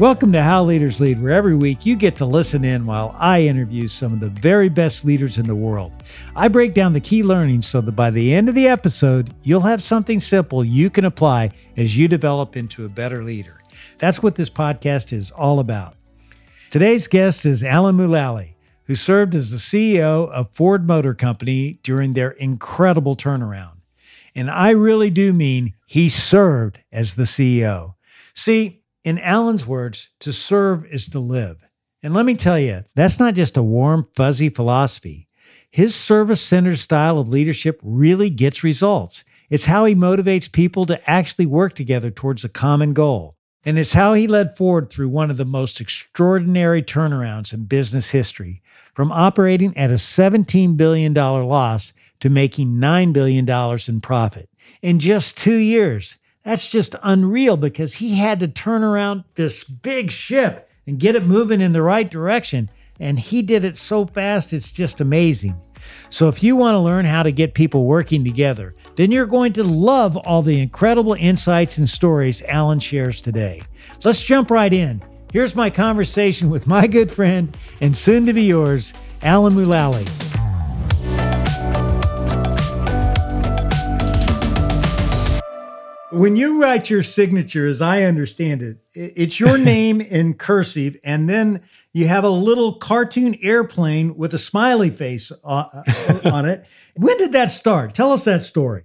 Welcome to How Leaders Lead, where every week you get to listen in while I interview some of the very best leaders in the world. I break down the key learnings so that by the end of the episode, you'll have something simple you can apply as you develop into a better leader. That's what this podcast is all about. Today's guest is Alan Mulally, who served as the CEO of Ford Motor Company during their incredible turnaround. And I really do mean he served as the CEO. See, in Alan's words, to serve is to live. And let me tell you, that's not just a warm, fuzzy philosophy. His service centered style of leadership really gets results. It's how he motivates people to actually work together towards a common goal. And it's how he led Ford through one of the most extraordinary turnarounds in business history, from operating at a $17 billion loss to making $9 billion in profit in just two years. That's just unreal because he had to turn around this big ship and get it moving in the right direction. And he did it so fast, it's just amazing. So, if you want to learn how to get people working together, then you're going to love all the incredible insights and stories Alan shares today. Let's jump right in. Here's my conversation with my good friend and soon to be yours, Alan Mulally. When you write your signature, as I understand it, it's your name in cursive, and then you have a little cartoon airplane with a smiley face on, it. When did that start? Tell us that story.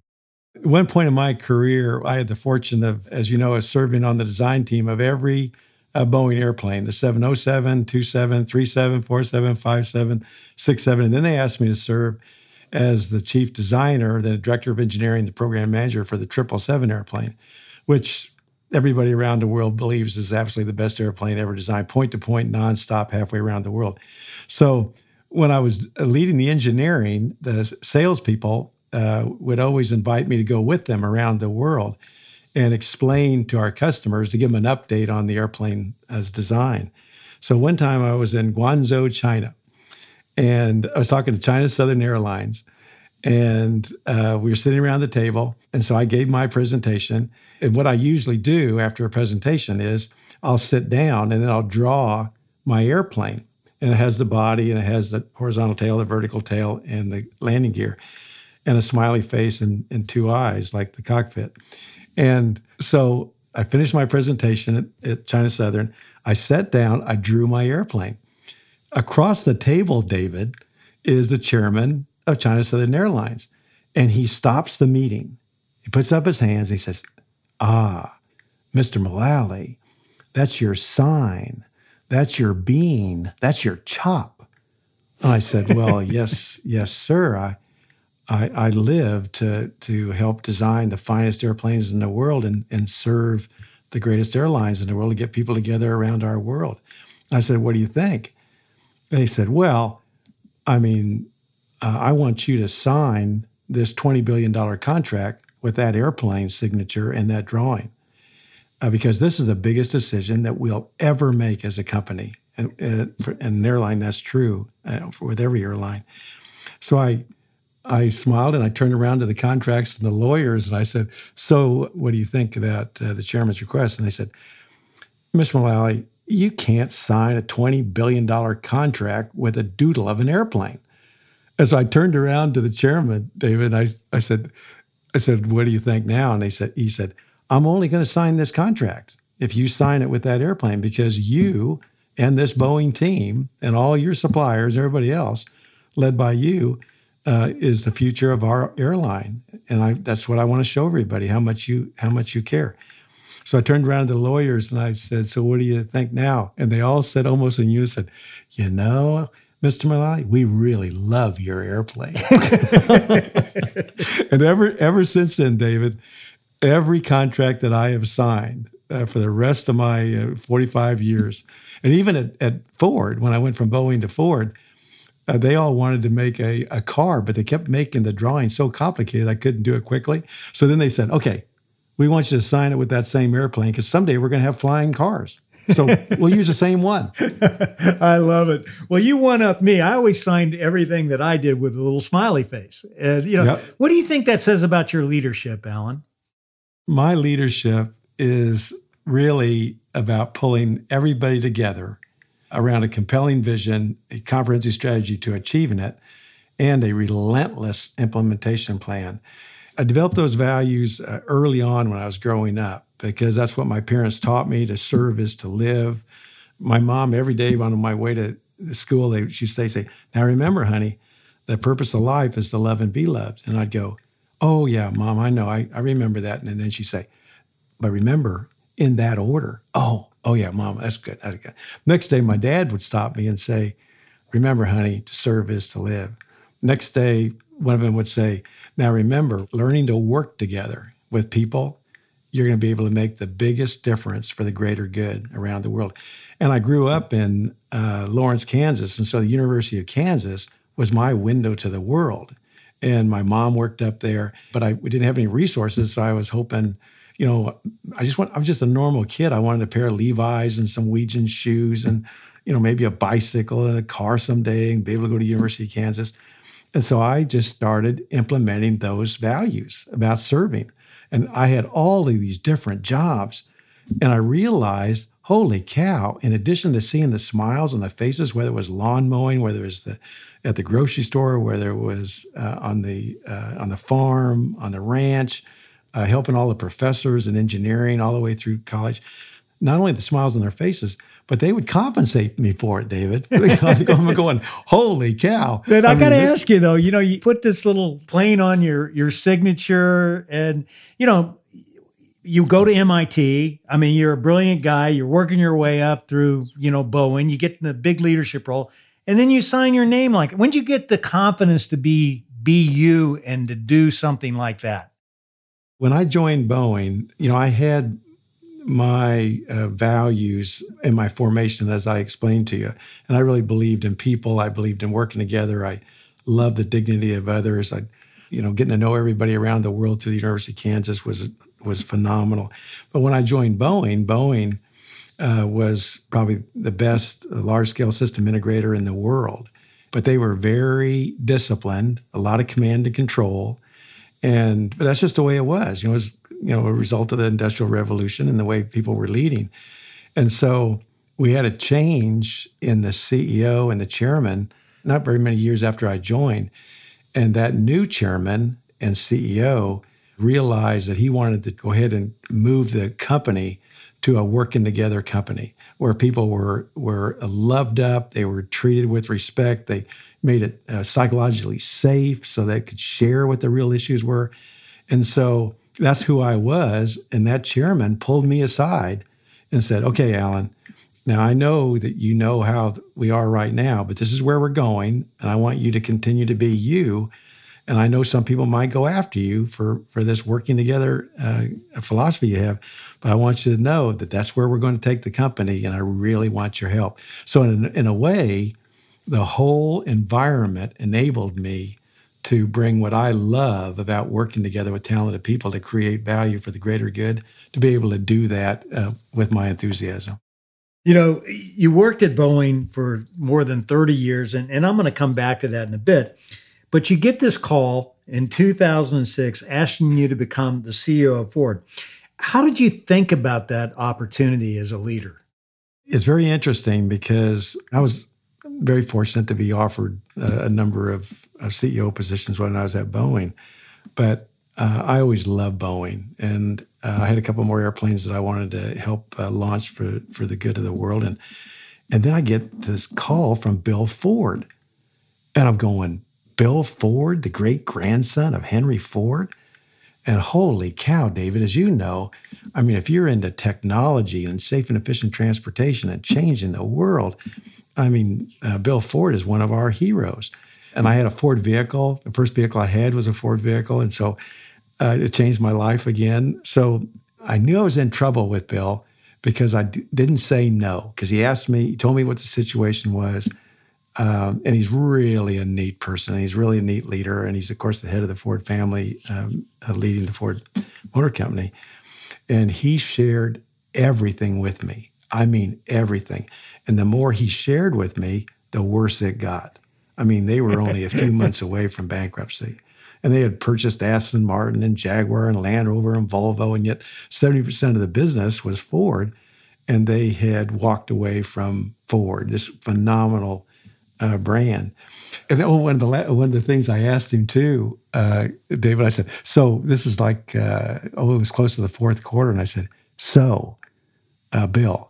At one point in my career, I had the fortune of, as you know, of serving on the design team of every uh, Boeing airplane the 707, 27, 37, 47, 57, 67. And then they asked me to serve as the chief designer, the director of engineering, the program manager for the 777 airplane, which everybody around the world believes is absolutely the best airplane ever designed, point to point, nonstop, halfway around the world. So when I was leading the engineering, the salespeople uh, would always invite me to go with them around the world and explain to our customers to give them an update on the airplane as design. So one time I was in Guangzhou, China, and I was talking to China Southern Airlines, and uh, we were sitting around the table. And so I gave my presentation. And what I usually do after a presentation is I'll sit down and then I'll draw my airplane. And it has the body and it has the horizontal tail, the vertical tail, and the landing gear, and a smiley face and, and two eyes like the cockpit. And so I finished my presentation at, at China Southern. I sat down, I drew my airplane. Across the table, David, is the chairman of China Southern Airlines. And he stops the meeting. He puts up his hands. He says, Ah, Mr. Mulally, that's your sign. That's your bean. That's your chop. And I said, Well, yes, yes, sir. I, I, I live to, to help design the finest airplanes in the world and, and serve the greatest airlines in the world to get people together around our world. I said, What do you think? And he said, Well, I mean, uh, I want you to sign this $20 billion contract with that airplane signature and that drawing. Uh, because this is the biggest decision that we'll ever make as a company. And, and for an airline, that's true uh, for, with every airline. So I, I smiled and I turned around to the contracts and the lawyers and I said, So, what do you think about uh, the chairman's request? And they said, Ms. Mulally, you can't sign a $20 billion contract with a doodle of an airplane. As I turned around to the chairman, David, I, I said, I said, what do you think now? And they said, he said, I'm only going to sign this contract if you sign it with that airplane because you and this Boeing team and all your suppliers, everybody else, led by you, uh, is the future of our airline. And I, that's what I want to show everybody how much you how much you care. So I turned around to the lawyers and I said, So what do you think now? And they all said almost in unison, You know, Mr. Mulally, we really love your airplane. and ever ever since then, David, every contract that I have signed uh, for the rest of my uh, 45 years, and even at, at, Ford, when I went from Boeing to Ford, uh, they all wanted to make a, a car, but they kept making the drawing so complicated I couldn't do it quickly. So then they said, okay, we want you to sign it with that same airplane because someday we're going to have flying cars. So we'll use the same one. I love it. Well, you one up me. I always signed everything that I did with a little smiley face. And you know, yep. what do you think that says about your leadership, Alan? My leadership is really about pulling everybody together around a compelling vision, a comprehensive strategy to achieving it, and a relentless implementation plan. I developed those values uh, early on when I was growing up because that's what my parents taught me to serve is to live. My mom, every day on my way to school, they, she'd say, say, Now remember, honey, the purpose of life is to love and be loved. And I'd go, Oh, yeah, mom, I know. I, I remember that. And then she'd say, But remember, in that order. Oh, oh, yeah, mom, that's good. That's good. Next day, my dad would stop me and say, Remember, honey, to serve is to live. Next day, one of them would say, Now remember, learning to work together with people, you're going to be able to make the biggest difference for the greater good around the world. And I grew up in uh, Lawrence, Kansas. And so the University of Kansas was my window to the world. And my mom worked up there, but I we didn't have any resources. So I was hoping, you know, I just want, I was just a normal kid. I wanted a pair of Levi's and some Weejun shoes and, you know, maybe a bicycle and a car someday and be able to go to University of Kansas. And so I just started implementing those values about serving. And I had all of these different jobs. And I realized, holy cow, in addition to seeing the smiles on the faces, whether it was lawn mowing, whether it was the, at the grocery store, whether it was uh, on, the, uh, on the farm, on the ranch, uh, helping all the professors in engineering all the way through college, not only the smiles on their faces, but they would compensate me for it, David. I'm going, holy cow! But I, I got to ask you though, you know, you put this little plane on your your signature, and you know, you go to MIT. I mean, you're a brilliant guy. You're working your way up through, you know, Boeing. You get in a big leadership role, and then you sign your name like. When did you get the confidence to be be you and to do something like that? When I joined Boeing, you know, I had my uh, values and my formation, as I explained to you. And I really believed in people. I believed in working together. I loved the dignity of others. I, you know, getting to know everybody around the world through the University of Kansas was was phenomenal. But when I joined Boeing, Boeing uh, was probably the best large scale system integrator in the world. But they were very disciplined, a lot of command and control. And but that's just the way it was. You know, it was you know, a result of the Industrial Revolution and the way people were leading. And so we had a change in the CEO and the chairman not very many years after I joined. And that new chairman and CEO realized that he wanted to go ahead and move the company to a working together company where people were were loved up, they were treated with respect, they made it uh, psychologically safe so they could share what the real issues were. And so that's who I was. And that chairman pulled me aside and said, Okay, Alan, now I know that you know how we are right now, but this is where we're going. And I want you to continue to be you. And I know some people might go after you for, for this working together uh, philosophy you have, but I want you to know that that's where we're going to take the company. And I really want your help. So, in, in a way, the whole environment enabled me to bring what I love about working together with talented people to create value for the greater good, to be able to do that uh, with my enthusiasm. You know, you worked at Boeing for more than 30 years, and, and I'm going to come back to that in a bit. But you get this call in 2006 asking you to become the CEO of Ford. How did you think about that opportunity as a leader? It's very interesting because I was very fortunate to be offered a, number of uh, CEO positions when I was at Boeing, but uh, I always loved Boeing, and uh, I had a couple more airplanes that I wanted to help uh, launch for for the good of the world, and and then I get this call from Bill Ford, and I'm going, Bill Ford, the great grandson of Henry Ford. And holy cow, David, as you know, I mean, if you're into technology and safe and efficient transportation and changing the world, I mean, uh, Bill Ford is one of our heroes. And I had a Ford vehicle. The first vehicle I had was a Ford vehicle. And so uh, it changed my life again. So I knew I was in trouble with Bill because I d- didn't say no, because he asked me, he told me what the situation was. Um, and he's really a neat person. He's really a neat leader. And he's, of course, the head of the Ford family, um, uh, leading the Ford Motor Company. And he shared everything with me. I mean, everything. And the more he shared with me, the worse it got. I mean, they were only a few months away from bankruptcy. And they had purchased Aston Martin and Jaguar and Land Rover and Volvo, and yet 70% of the business was Ford. And they had walked away from Ford, this phenomenal uh, brand. And oh, one of the one of the things I asked him too, uh, David, I said, "So this is like, uh, oh, it was close to the fourth quarter," and I said, "So, uh, Bill,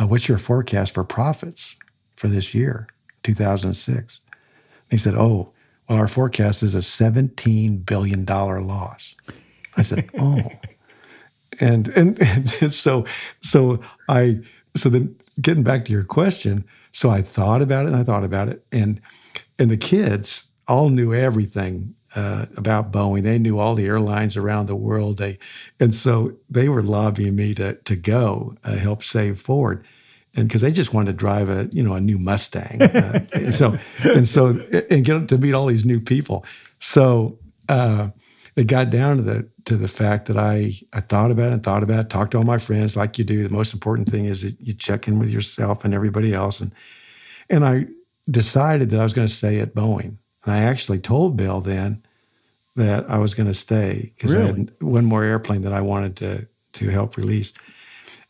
uh, what's your forecast for profits for this year, 2006?" And he said, "Oh, well, our forecast is a 17 billion dollar loss." I said, "Oh," and, and and so so I so then getting back to your question, so I thought about it and I thought about it and and the kids all knew everything uh, about Boeing. They knew all the airlines around the world. They, and so they were lobbying me to to go uh, help save Ford, and because they just wanted to drive a you know a new Mustang, uh, and so and so and get to meet all these new people. So uh, it got down to the to the fact that I I thought about it and thought about it, talked to all my friends like you do. The most important thing is that you check in with yourself and everybody else, and and I decided that I was going to stay at Boeing. And I actually told Bill then that I was going to stay because really? I had one more airplane that I wanted to to help release.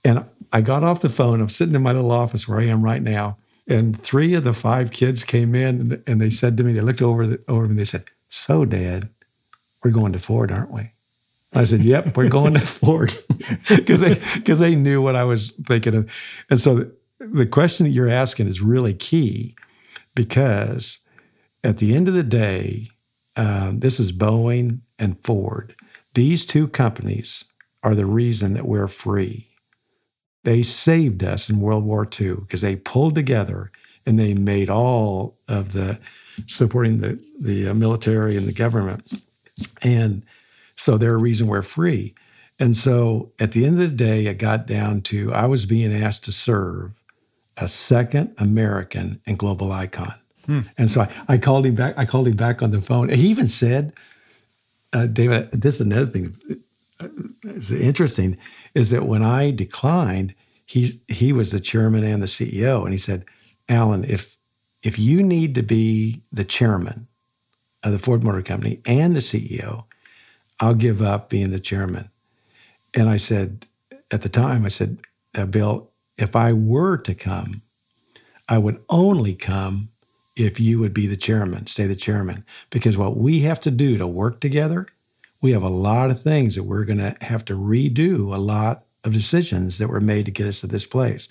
And I got off the phone. I'm sitting in my little office where I am right now, and three of the five kids came in and they said to me, they looked over the, over me, and they said, "So, Dad, we're going to Ford, aren't we?" I said, "Yep, we're going to Ford," because they because they knew what I was thinking of. And so the, the question that you're asking is really key because at the end of the day, um, this is Boeing and Ford. These two companies are the reason that we're free. They saved us in World War II because they pulled together and they made all of the supporting the, the uh, military and the government. And so they're a reason we're free. And so at the end of the day, it got down to I was being asked to serve a second American and global icon. And so I, I, called him back. I called him back on the phone. He even said, uh, "David, this is another thing. It's interesting is that when I declined, he he was the chairman and the CEO, and he said, Alan, if if you need to be the chairman of the Ford Motor Company and the CEO, I'll give up being the chairman." And I said, at the time, I said, uh, Bill, if I were to come, I would only come if you would be the chairman, stay the chairman. Because what we have to do to work together, we have a lot of things that we're going to have to redo, a lot of decisions that were made to get us to this place.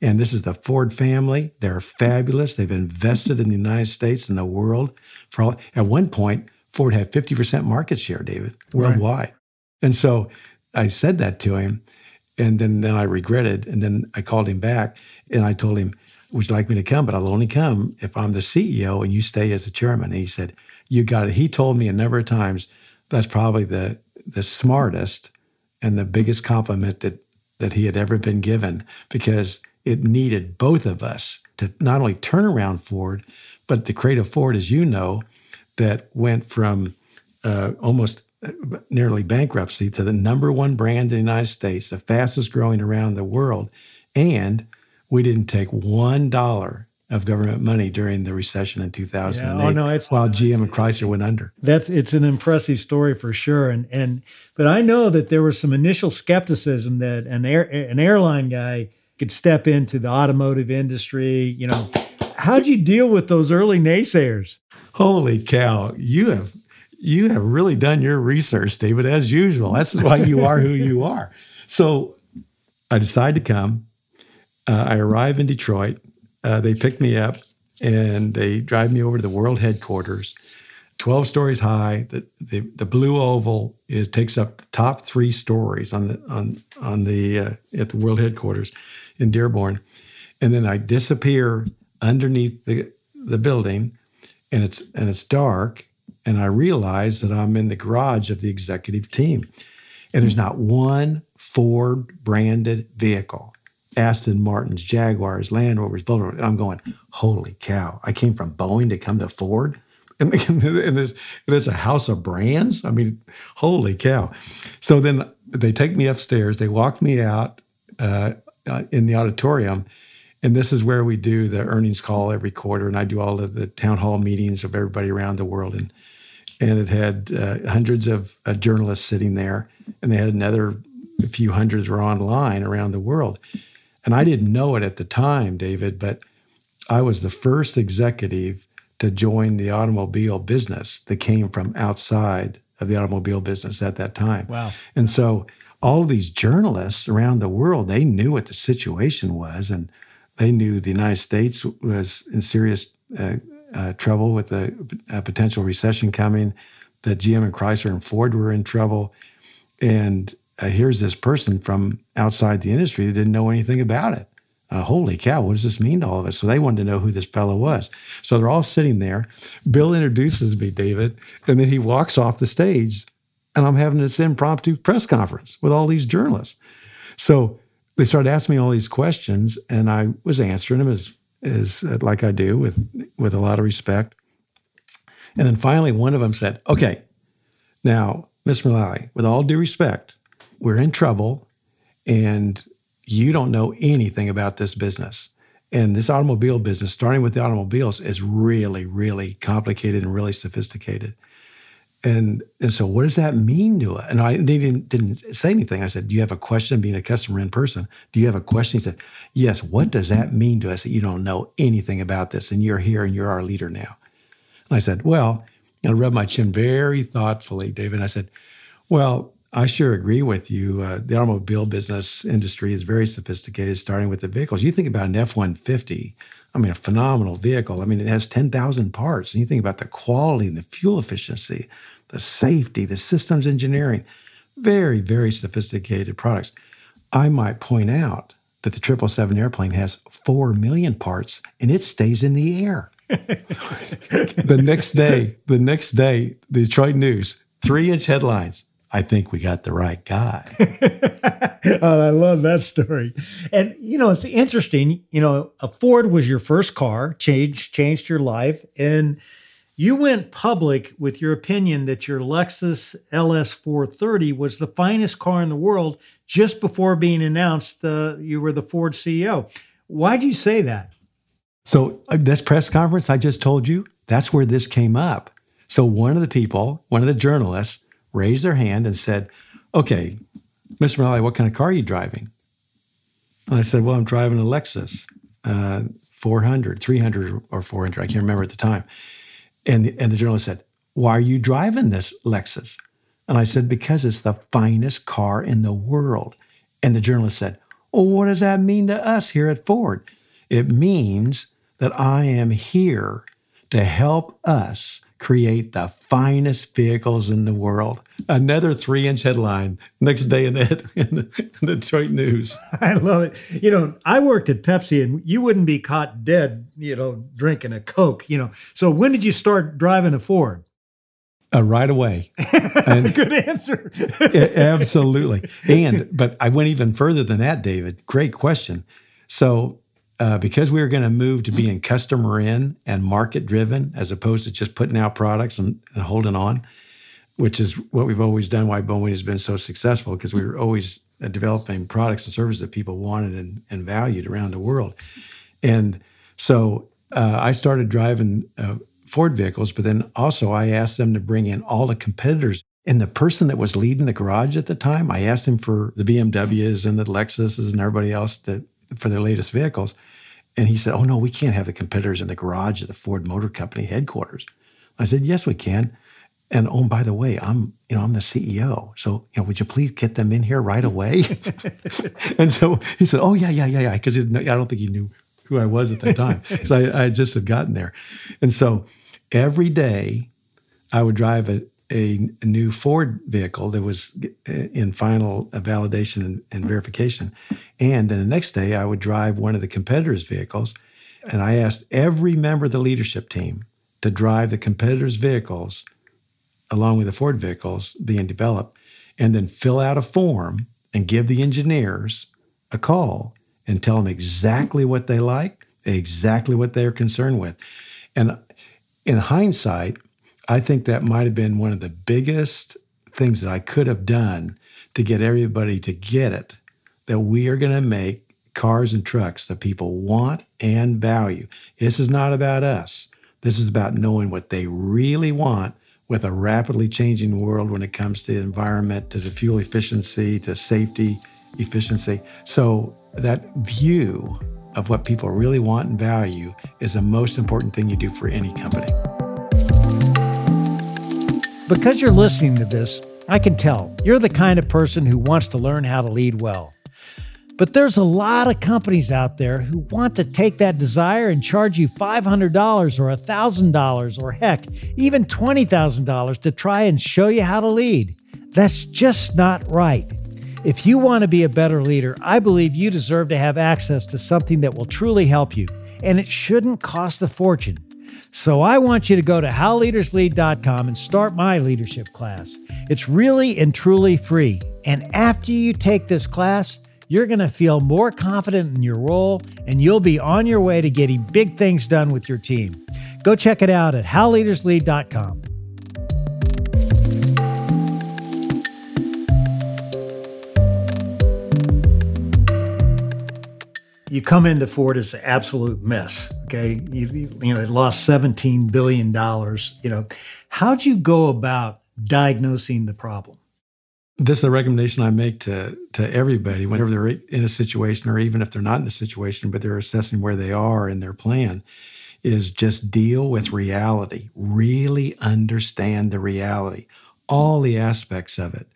And this is the Ford family. They're fabulous. They've invested in the United States and the world. For all, at one point, Ford had 50% market share, David, worldwide. Right. And so I said that to him. And then, then I regretted. And then I called him back and I told him, Would you like me to come? But I'll only come if I'm the CEO and you stay as the chairman. And he said, You got it. He told me a number of times that's probably the the smartest and the biggest compliment that that he had ever been given because it needed both of us to not only turn around Ford, but to create a Ford, as you know, that went from uh, almost nearly bankruptcy to the number one brand in the United States, the fastest growing around the world. And we didn't take one dollar of government money during the recession in 2008 yeah, oh, no, it's, while GM and Chrysler went under. That's it's an impressive story for sure. And and but I know that there was some initial skepticism that an air an airline guy could step into the automotive industry. You know, how'd you deal with those early naysayers? Holy cow! You have you have really done your research, David, as usual. That's why you are who you are. So I decide to come. Uh, I arrive in Detroit. Uh, they pick me up and they drive me over to the world headquarters, 12 stories high. The, the, the blue oval is takes up the top three stories on the on on the uh, at the world headquarters in Dearborn, and then I disappear underneath the the building, and it's and it's dark, and I realize that I'm in the garage of the executive team. And there's not one Ford branded vehicle. Aston Martins, Jaguars, Land Rovers, Volvo. I'm going, holy cow! I came from Boeing to come to Ford, and, and, there's, and it's a house of brands. I mean, holy cow! So then they take me upstairs. They walk me out uh, uh, in the auditorium, and this is where we do the earnings call every quarter. And I do all of the town hall meetings of everybody around the world. And and it had uh, hundreds of uh, journalists sitting there, and they had another few hundreds were online around the world. And I didn't know it at the time, David, but I was the first executive to join the automobile business that came from outside of the automobile business at that time. Wow. And so all of these journalists around the world, they knew what the situation was and they knew the United States was in serious uh, uh, trouble with a, a, potential recession coming, that GM and Chrysler and Ford were in trouble. And uh, here's this person from outside the industry that didn't know anything about it. Uh, holy cow, what does this mean to all of us? So they wanted to know who this fellow was. So they're all sitting there. Bill introduces me, David, and then he walks off the stage, and I'm having this impromptu press conference with all these journalists. So they started asking me all these questions, and I was answering them as, as uh, like I do with with a lot of respect. And then finally, one of them said, "Okay, now, Miss Mulally, with all due respect, we're in trouble, and you don't know anything about this business. And this automobile business, starting with the automobiles, is really, really complicated and really sophisticated. And, and so, what does that mean to us? And I they didn't, didn't say anything. I said, Do you have a question being a customer in person? Do you have a question? He said, Yes. What does that mean to us that you don't know anything about this and you're here and you're our leader now? And I said, Well, I rubbed my chin very thoughtfully, David. I said, Well, I sure agree with you. Uh, the automobile business industry is very sophisticated, starting with the vehicles. You think about an F 150, I mean, a phenomenal vehicle. I mean, it has 10,000 parts. And you think about the quality and the fuel efficiency, the safety, the systems engineering, very, very sophisticated products. I might point out that the 777 airplane has 4 million parts and it stays in the air. the next day, the next day, the Detroit News, three inch headlines I think we got the right guy. oh, I love that story. And you know, it's interesting. You know, a Ford was your first car, changed changed your life, and you went public with your opinion that your Lexus LS 430 was the finest car in the world just before being announced uh, you were the Ford CEO. Why'd you say that? So, uh, this press conference I just told you, that's where this came up. So, one of the people, one of the journalists, raised their hand and said, Okay, Mr. Mulally, what kind of car are you driving? And I said, Well, I'm driving a Lexus uh, 400, 300 or 400. I can't remember at the time. And the, and the journalist said, Why are you driving this Lexus? And I said, Because it's the finest car in the world. And the journalist said, Well, what does that mean to us here at Ford? It means that I am here to help us create the finest vehicles in the world. Another three inch headline next day in the, in the, in the Detroit News. I love it. You know, I worked at Pepsi and you wouldn't be caught dead, you know, drinking a Coke, you know. So when did you start driving a Ford? Uh, right away. And Good answer. absolutely. And, but I went even further than that, David. Great question. So uh, because we were going to move to being customer in and market driven as opposed to just putting out products and, and, holding on, which is what we've always done, why Boeing has been so successful, because we were always uh, developing products and services that people wanted and, and valued around the world. And so uh, I started driving uh, Ford vehicles, but then also I asked them to bring in all the competitors. And the person that was leading the garage at the time, I asked him for the BMWs and the Lexuses and everybody else that for their latest vehicles. And he said, Oh, no, we can't have the competitors in the garage at the Ford Motor Company headquarters. I said, Yes, we can. And oh, and by the way, I'm, you know, I'm the CEO. So, you know, would you please get them in here right away? and so he said, Oh, yeah, yeah, yeah, yeah. Because I don't think he knew who I was at that time. so I, I just had gotten there. And so every day I would drive a, a, new Ford vehicle that was uh, in final validation and, and, verification. And then the next day, I would drive one of the competitors' vehicles. And I asked every member of the leadership team to drive the competitors' vehicles along with the Ford vehicles being developed, and then fill out a form and give the engineers a call and tell them exactly what they like, exactly what they're concerned with. And in hindsight, I think that might have been one of the biggest things that I could have done to get everybody to get it that we are going to make cars and trucks that people want and value. This is not about us. This is about knowing what they really want, with a rapidly changing world when it comes to the environment, to the fuel efficiency, to safety, efficiency. So that view of what people really want and value is the most important thing you do for any company. Because you're listening to this, I can tell you're the kind of person who wants to learn how to lead well. But there's a lot of companies out there who want to take that desire and charge you $500 or $1,000 or heck, even $20,000 to try and show you how to lead. That's just not right. If you want to be a better leader, I believe you deserve to have access to something that will truly help you, and it shouldn't cost a fortune. So I want you to go to howleaderslead.com and start my leadership class. It's really and truly free. And after you take this class, you're going to feel more confident in your role and you'll be on your way to getting big things done with your team. Go check it out at howleaderslead.com. you come into Ford as an absolute mess. Okay, you you know they lost seventeen billion dollars. You know, how'd you go about diagnosing the problem? This is a recommendation I make to to everybody whenever they're in a situation, or even if they're not in a situation, but they're assessing where they are in their plan. Is just deal with reality. Really understand the reality, all the aspects of it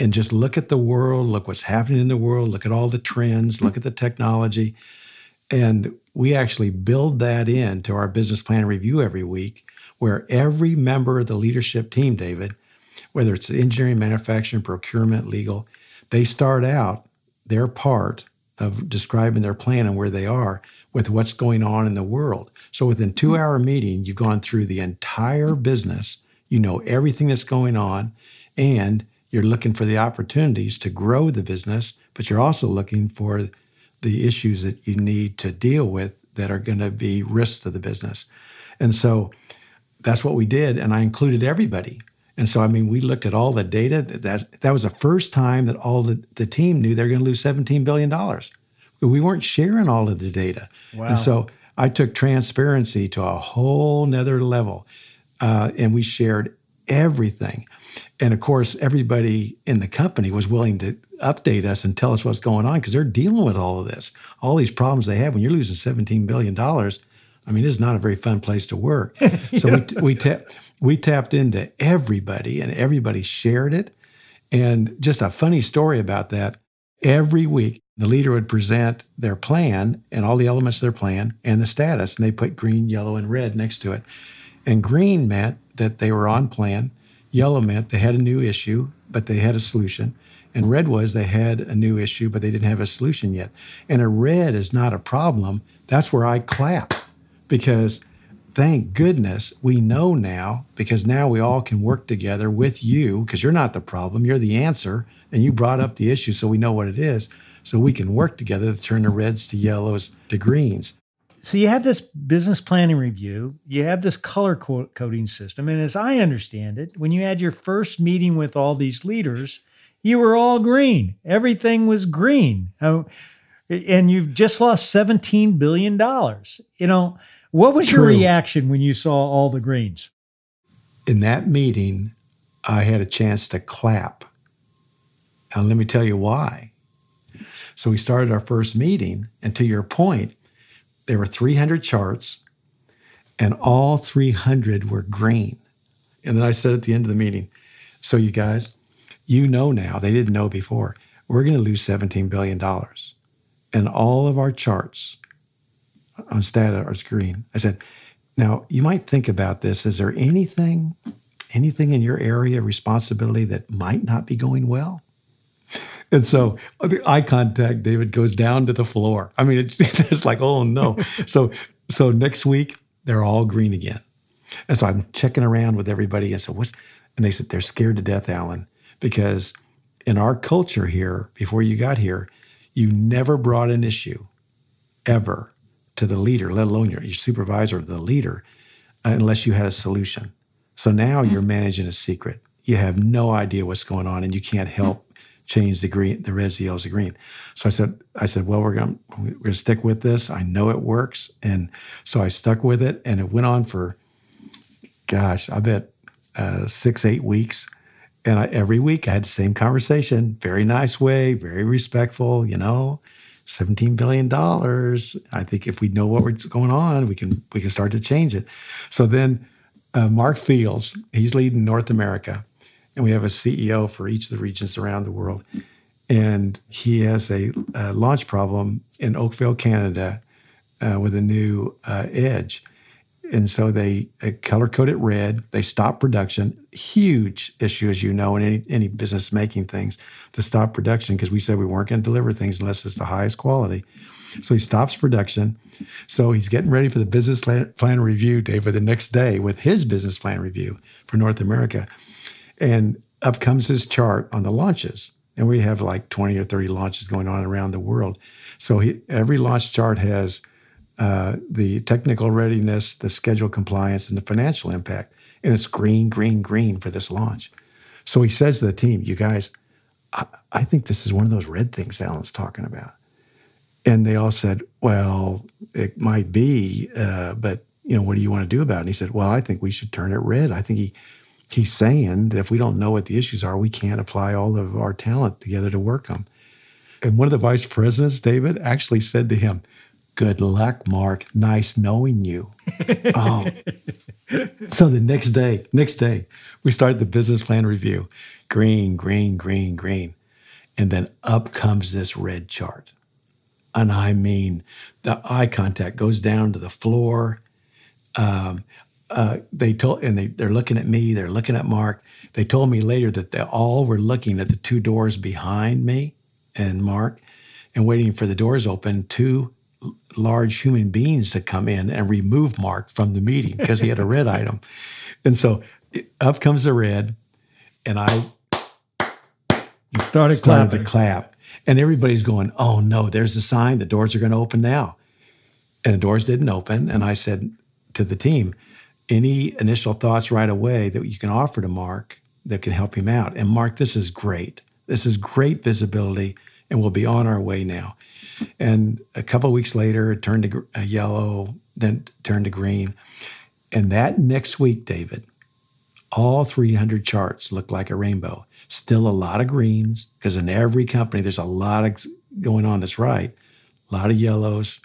and just look at the world, look what's happening in the world, look at all the trends, look at the technology. And we actually build that into our business plan review every week, where every member of the leadership team, David, whether it's engineering, manufacturing, procurement, legal, they start out their part of describing their plan and where they are with what's going on in the world. So within two hour meeting, you've gone through the entire business, you know everything that's going on, and you're looking for the opportunities to grow the business, but you're also looking for the issues that you need to deal with that are going to be risks to the business. And so that's what we did. And I included everybody. And so, I mean, we looked at all the data. That, that was the first time that all the, the team knew they're going to lose $17 billion. We weren't sharing all of the data. Wow. And so I took transparency to a whole nother level. Uh, and we shared everything. And of course, everybody in the company was willing to update us and tell us what's going on because they're dealing with all of this, all these problems they have. When you're losing $17 billion, I mean, it's not a very fun place to work. So we, we, ta- we tapped into everybody and everybody shared it. And just a funny story about that every week, the leader would present their plan and all the elements of their plan and the status, and they put green, yellow, and red next to it. And green meant that they were on plan. Yellow meant they had a new issue, but they had a solution. And red was they had a new issue, but they didn't have a solution yet. And a red is not a problem. That's where I clap because thank goodness we know now because now we all can work together with you because you're not the problem, you're the answer. And you brought up the issue, so we know what it is. So we can work together to turn the reds to yellows to greens. So you have this business planning review, you have this color coding system. And as I understand it, when you had your first meeting with all these leaders, you were all green. Everything was green. And you've just lost $17 billion. You know, what was True. your reaction when you saw all the greens? In that meeting, I had a chance to clap. And let me tell you why. So we started our first meeting, and to your point, there were 300 charts, and all 300 were green. And then I said at the end of the meeting, So, you guys, you know now, they didn't know before, we're going to lose $17 billion. And all of our charts on Stata are green. I said, Now, you might think about this. Is there anything, anything in your area of responsibility that might not be going well? And so the eye contact, David, goes down to the floor. I mean, it's, it's like, oh no. so so next week they're all green again. And so I'm checking around with everybody. And so what's and they said they're scared to death, Alan, because in our culture here, before you got here, you never brought an issue ever to the leader, let alone your, your supervisor the leader, unless you had a solution. So now you're mm. managing a secret. You have no idea what's going on and you can't help change the green, the red yellows to green. So I said, I said, well, we're going we're going to stick with this. I know it works, and so I stuck with it, and it went on for, gosh, I bet uh, six, eight weeks. And I, every week I had the same conversation, very nice way, very respectful, you know, $17 billion. I think if we know what's going on, we can we can start to change it. So then uh, Mark Fields, he's leading North America, and we have a CEO for each of the regions around the world. And he has a, a launch problem in Oakville, Canada, uh, with a new uh, edge. And so they uh, color code it red. They stop production. Huge issue, as you know, in any, any business making things to stop production because we said we weren't going to deliver things unless it's the highest quality. So he stops production. So he's getting ready for the business plan review, David, the next day with his business plan review for North America. And up comes his chart on the launches. And we have like 20 or 30 launches going on around the world. So he, every launch chart has uh, the technical readiness, the schedule compliance, and the financial impact. And it's green, green, green for this launch. So he says to the team, You guys, I, I think this is one of those red things Alan's talking about. And they all said, Well, it might be, uh, but you know, what do you want to do about it? And he said, Well, I think we should turn it red. I think he he's saying that if we don't know what the issues are, we can't apply all of our talent together to work them. And one of the vice presidents, David, actually said to him, Good luck, Mark. Nice knowing you. oh. So the next day, next day, we started the business plan review. Green, green, green, green. And then up comes this red chart. And I mean, the eye contact goes down to the floor. Um, uh, they told, and they, they're looking at me, they're looking at Mark. They told me later that they all were looking at the two doors behind me and Mark and waiting for the doors open. Two large human beings to come in and remove Mark from the meeting because he had a red item. And so up comes the red, and I you started, started clapping. the clap. And everybody's going, oh no, there's a sign, the doors are going to open now. And the doors didn't open. And I said to the team, any initial thoughts right away that you can offer to Mark that can help him out? And Mark, this is great. This is great visibility, and we'll be on our way now. And a couple weeks later, it turned to uh, yellow, then turned to green. And that next week, David, all 300 charts looked like a rainbow. Still a lot of greens, because in every company, there's a lot of going on that's right. A lot of yellows,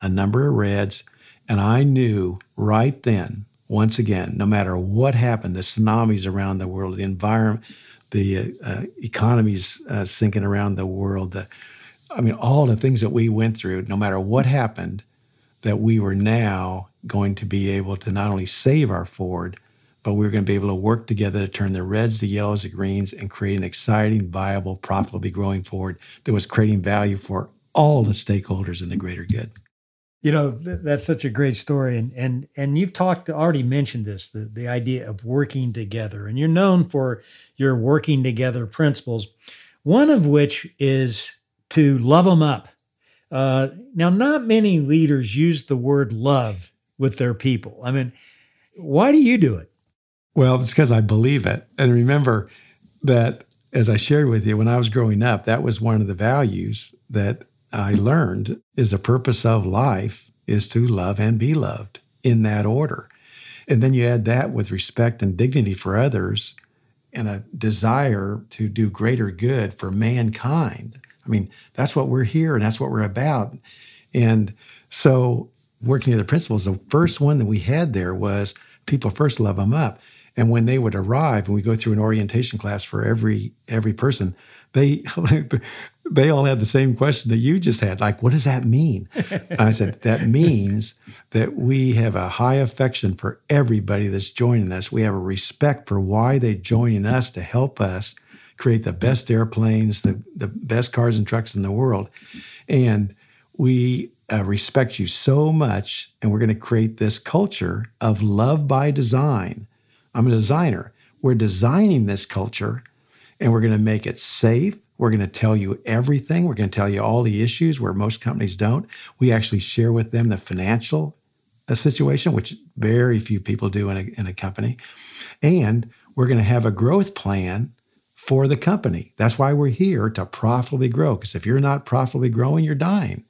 a number of reds. And I knew right then, once again, no matter what happened, the tsunamis around the world, the environment, the uh, economies uh, sinking around the world, the I mean, all the things that we went through, no matter what happened, that we were now going to be able to not only save our Ford, but we were going to be able to work together to turn the reds, the yellows, the greens, and create an exciting, viable, profitably growing Ford that was creating value for all the stakeholders in the greater good. You know, th- that's such a great story. And and and you've talked already mentioned this, the, the idea of working together. And you're known for your working together principles, one of which is to love them up. Uh, now, not many leaders use the word love with their people. I mean, why do you do it? Well, it's because I believe it. And remember that, as I shared with you, when I was growing up, that was one of the values that I learned is the purpose of life is to love and be loved in that order. And then you add that with respect and dignity for others and a desire to do greater good for mankind. I mean, that's what we're here and that's what we're about. And so, working the principles, the first one that we had there was people first love them up. And when they would arrive, and we go through an orientation class for every every person, they they all had the same question that you just had. Like, what does that mean? I said that means that we have a high affection for everybody that's joining us. We have a respect for why they're joining us to help us create the best airplanes, the, the best cars and trucks in the world. And we uh, respect you so much, and we're going to create this culture of love by design. I'm a designer. We're designing this culture, and we're going to make it safe. We're going to tell you everything. We're going to tell you all the issues where most companies don't. We actually share with them the financial uh, situation, which very few people do in a, in a company. And we're going to have a growth plan for the company. That's why we're here to profitably grow. Because if you're not profitably growing, you're dying.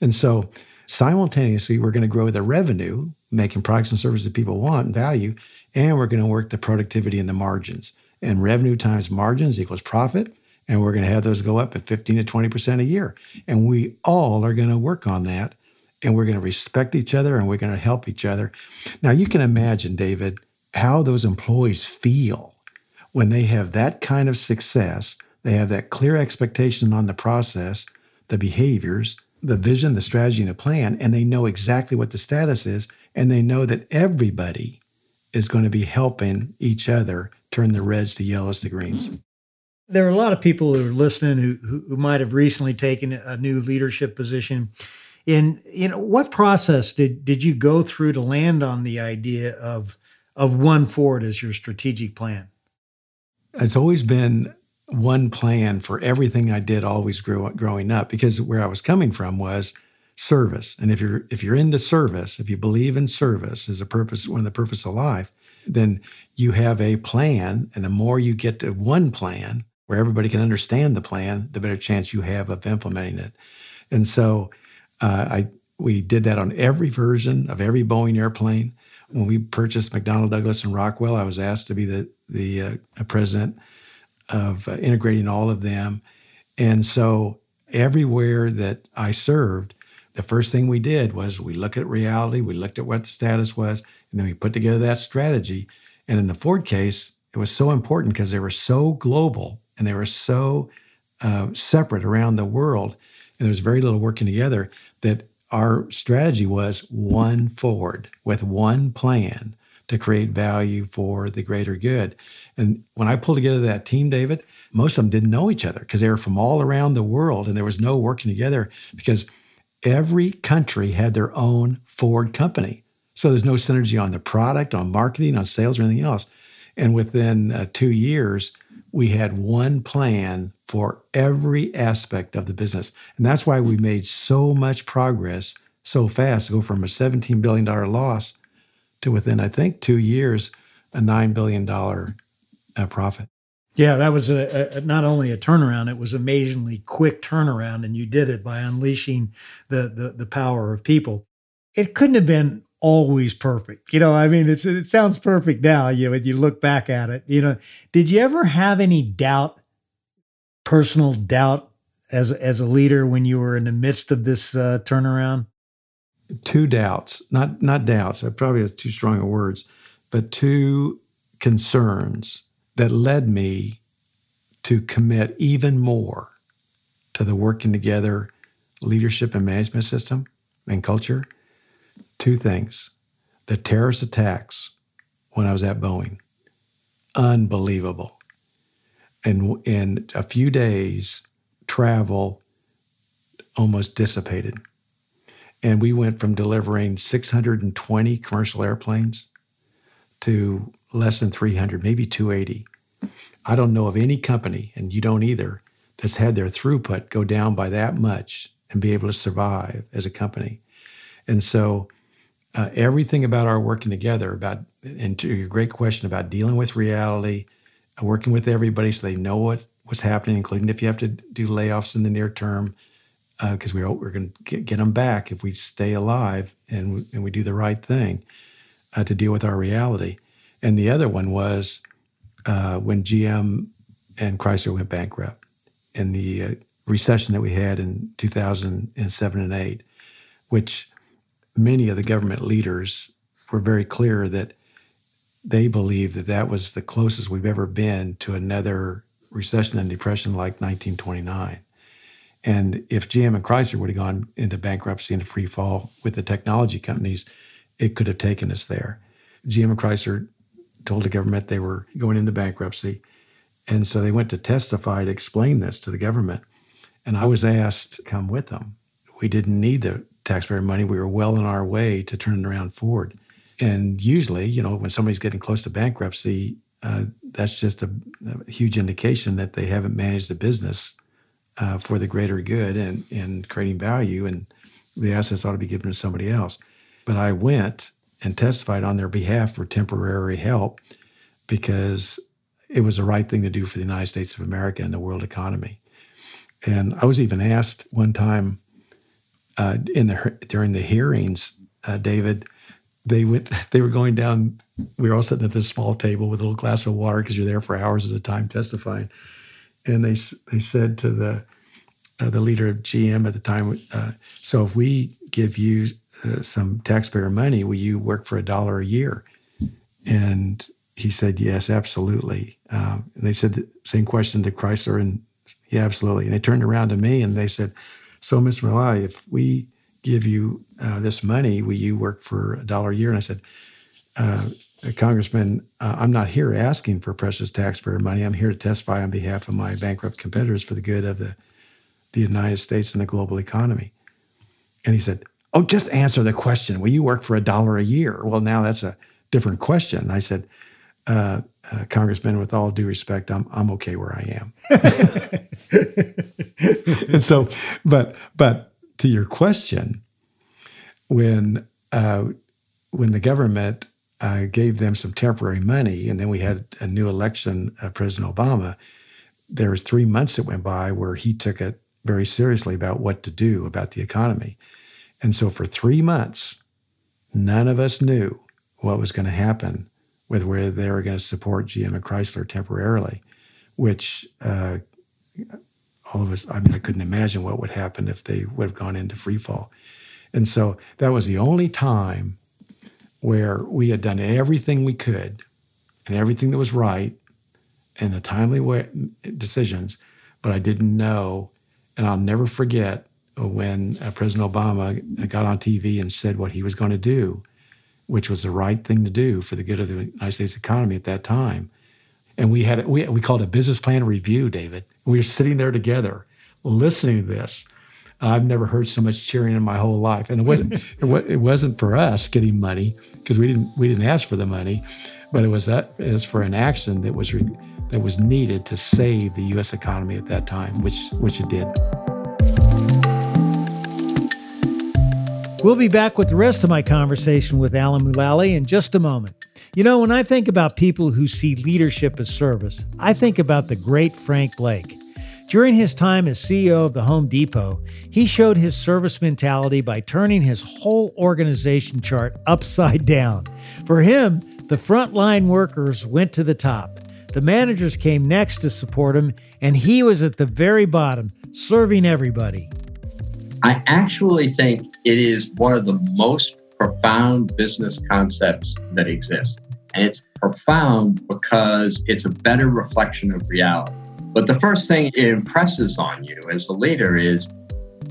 And so simultaneously, we're going to grow the revenue, making products and services that people want and value. and we're going to work the productivity and the margins. And revenue times margins equals profit. And we're going to have those go up at 15 to 20% a year. And we all are going to work on that. And we're going to respect each other and we're going to help each other. Now, you can imagine, David, how those employees feel when they have that kind of success. They have that clear expectation on the process, the behaviors, the vision, the strategy, and the plan, and they know exactly what the status is. And they know that everybody is going to be helping each other turn the reds to yellows to greens. There are a lot of people who are listening who, who, who might have recently taken a new leadership position. In you know, what process did did you go through to land on the idea of of one Ford as your strategic plan? It's always been one plan for everything I did always grew, growing up because where I was coming from was service. And if you're if you're into service, if you believe in service as a purpose, one of the purpose of life, then you have a plan. And the more you get to one plan where everybody can understand the plan, the better chance you have of implementing it. And so uh, I we did that on every version of every Boeing airplane. When we purchased McDonnell Douglas and Rockwell, I was asked to be the the uh, president of uh, integrating all of them. And so everywhere that I served, the first thing we did was we looked at reality, we looked at what the status was, and then we put together that strategy. And in the Ford case, it was so important because they were so global and they were so uh, separate around the world, and there was very little working together that our strategy was one Ford with one plan to create value for the greater good. And when I pulled together that team, David, most of them didn't know each other because they were from all around the world and there was no working together because every country had their own Ford company. So there's no synergy on the product, on marketing, on sales, or anything else. And within uh, two years, we had one plan for every aspect of the business. And that's why we made so much progress so fast to go from a $17 billion loss to within, I think, two years, a $9 billion uh, profit. Yeah, that was a, a, not only a turnaround; it was amazingly quick turnaround, and you did it by unleashing the, the the power of people. It couldn't have been always perfect, you know. I mean, it's it sounds perfect now. You when you look back at it, you know. Did you ever have any doubt, personal doubt, as as a leader when you were in the midst of this uh, turnaround? two doubts, not not doubts, that probably has too strong of words, but two concerns that led me to commit even more to the working together leadership and management system and culture. Two things. The terrorist attacks when I was at Boeing. Unbelievable. And in a few days, travel almost dissipated and we went from delivering 620 commercial airplanes to less than 300, maybe 280. I don't know of any company, and you don't either, that's had their throughput go down by that much and be able to survive as a company. And so, uh, everything about our working together, about and to your great question about dealing with reality, uh, working with everybody so they know what what's happening, including if you have to do layoffs in the near term, because uh, we're, we're going to get, get, them back if we stay alive and, and we do the right thing uh, to deal with our reality. And the other one was uh, when GM and Chrysler went bankrupt in the uh, recession that we had in 2007 and 8, which many of the government leaders were very clear that they believed that that was the closest we've ever been to another recession and depression like 1929. And if GM and Chrysler would have gone into bankruptcy and free fall with the technology companies, it could have taken us there. GM and Chrysler told the government they were going into bankruptcy. And so they went to testify to explain this to the government. And I was asked to come with them. We didn't need the taxpayer money. We were well on our way to turning around Ford. And usually, you know, when somebody's getting close to bankruptcy, uh, that's just a, a, huge indication that they haven't managed the business uh, for the greater good and, and creating value, and the assets ought to be given to somebody else. But I went and testified on their behalf for temporary help because it was the right thing to do for the United States of America and the world economy. And I was even asked one time uh, in the during the hearings, uh, David, they went they were going down we were all sitting at this small table with a little glass of water because you're there for hours at a time testifying. And they they said to the uh, the leader of GM at the time, uh, so if we give you uh, some taxpayer money, will you work for a dollar a year? And he said, yes, absolutely. Um, and they said the same question to Chrysler, and yeah, absolutely. And they turned around to me and they said, so Mr. Mulally, if we give you uh, this money, will you work for a dollar a year? And I said, uh, Congressman, uh, I'm not here asking for precious taxpayer money. I'm here to testify on behalf of my bankrupt competitors for the good of the, the United States and the global economy. And he said, Oh, just answer the question. Will you work for a dollar a year? Well, now that's a different question. I said, uh, uh, Congressman, with all due respect, I'm I'm okay where I am. and so, but but to your question, when uh, when the government uh, gave them some temporary money, and then we had a new election, uh, President Obama. There was three months that went by where he took it very seriously about what to do about the economy, and so for three months, none of us knew what was going to happen with where they were going to support GM and Chrysler temporarily, which uh, all of us, I mean, I couldn't imagine what would happen if they would have gone into free fall. And so that was the only time where we had done everything we could and everything that was right in the timely way decisions, but I didn't know, and I'll never forget when uh, President Obama got on TV and said what he was going to do, which was the right thing to do for the good of the United States economy at that time. And we had we we called a business plan review, David. We were sitting there together, listening to this, I've never heard so much cheering in my whole life, and it wasn't it wasn't for us getting money because we didn't we didn't ask for the money, but it was that it was for an action that was re, that was needed to save the U.S. economy at that time, which which it did. We'll be back with the rest of my conversation with Alan Mulally in just a moment. You know, when I think about people who see leadership as service, I think about the great Frank Blake. During his time as CEO of the Home Depot, he showed his service mentality by turning his whole organization chart upside down. For him, the frontline workers went to the top. The managers came next to support him, and he was at the very bottom, serving everybody. I actually think it is one of the most profound business concepts that exists. And it's profound because it's a better reflection of reality. But the first thing it impresses on you as a leader is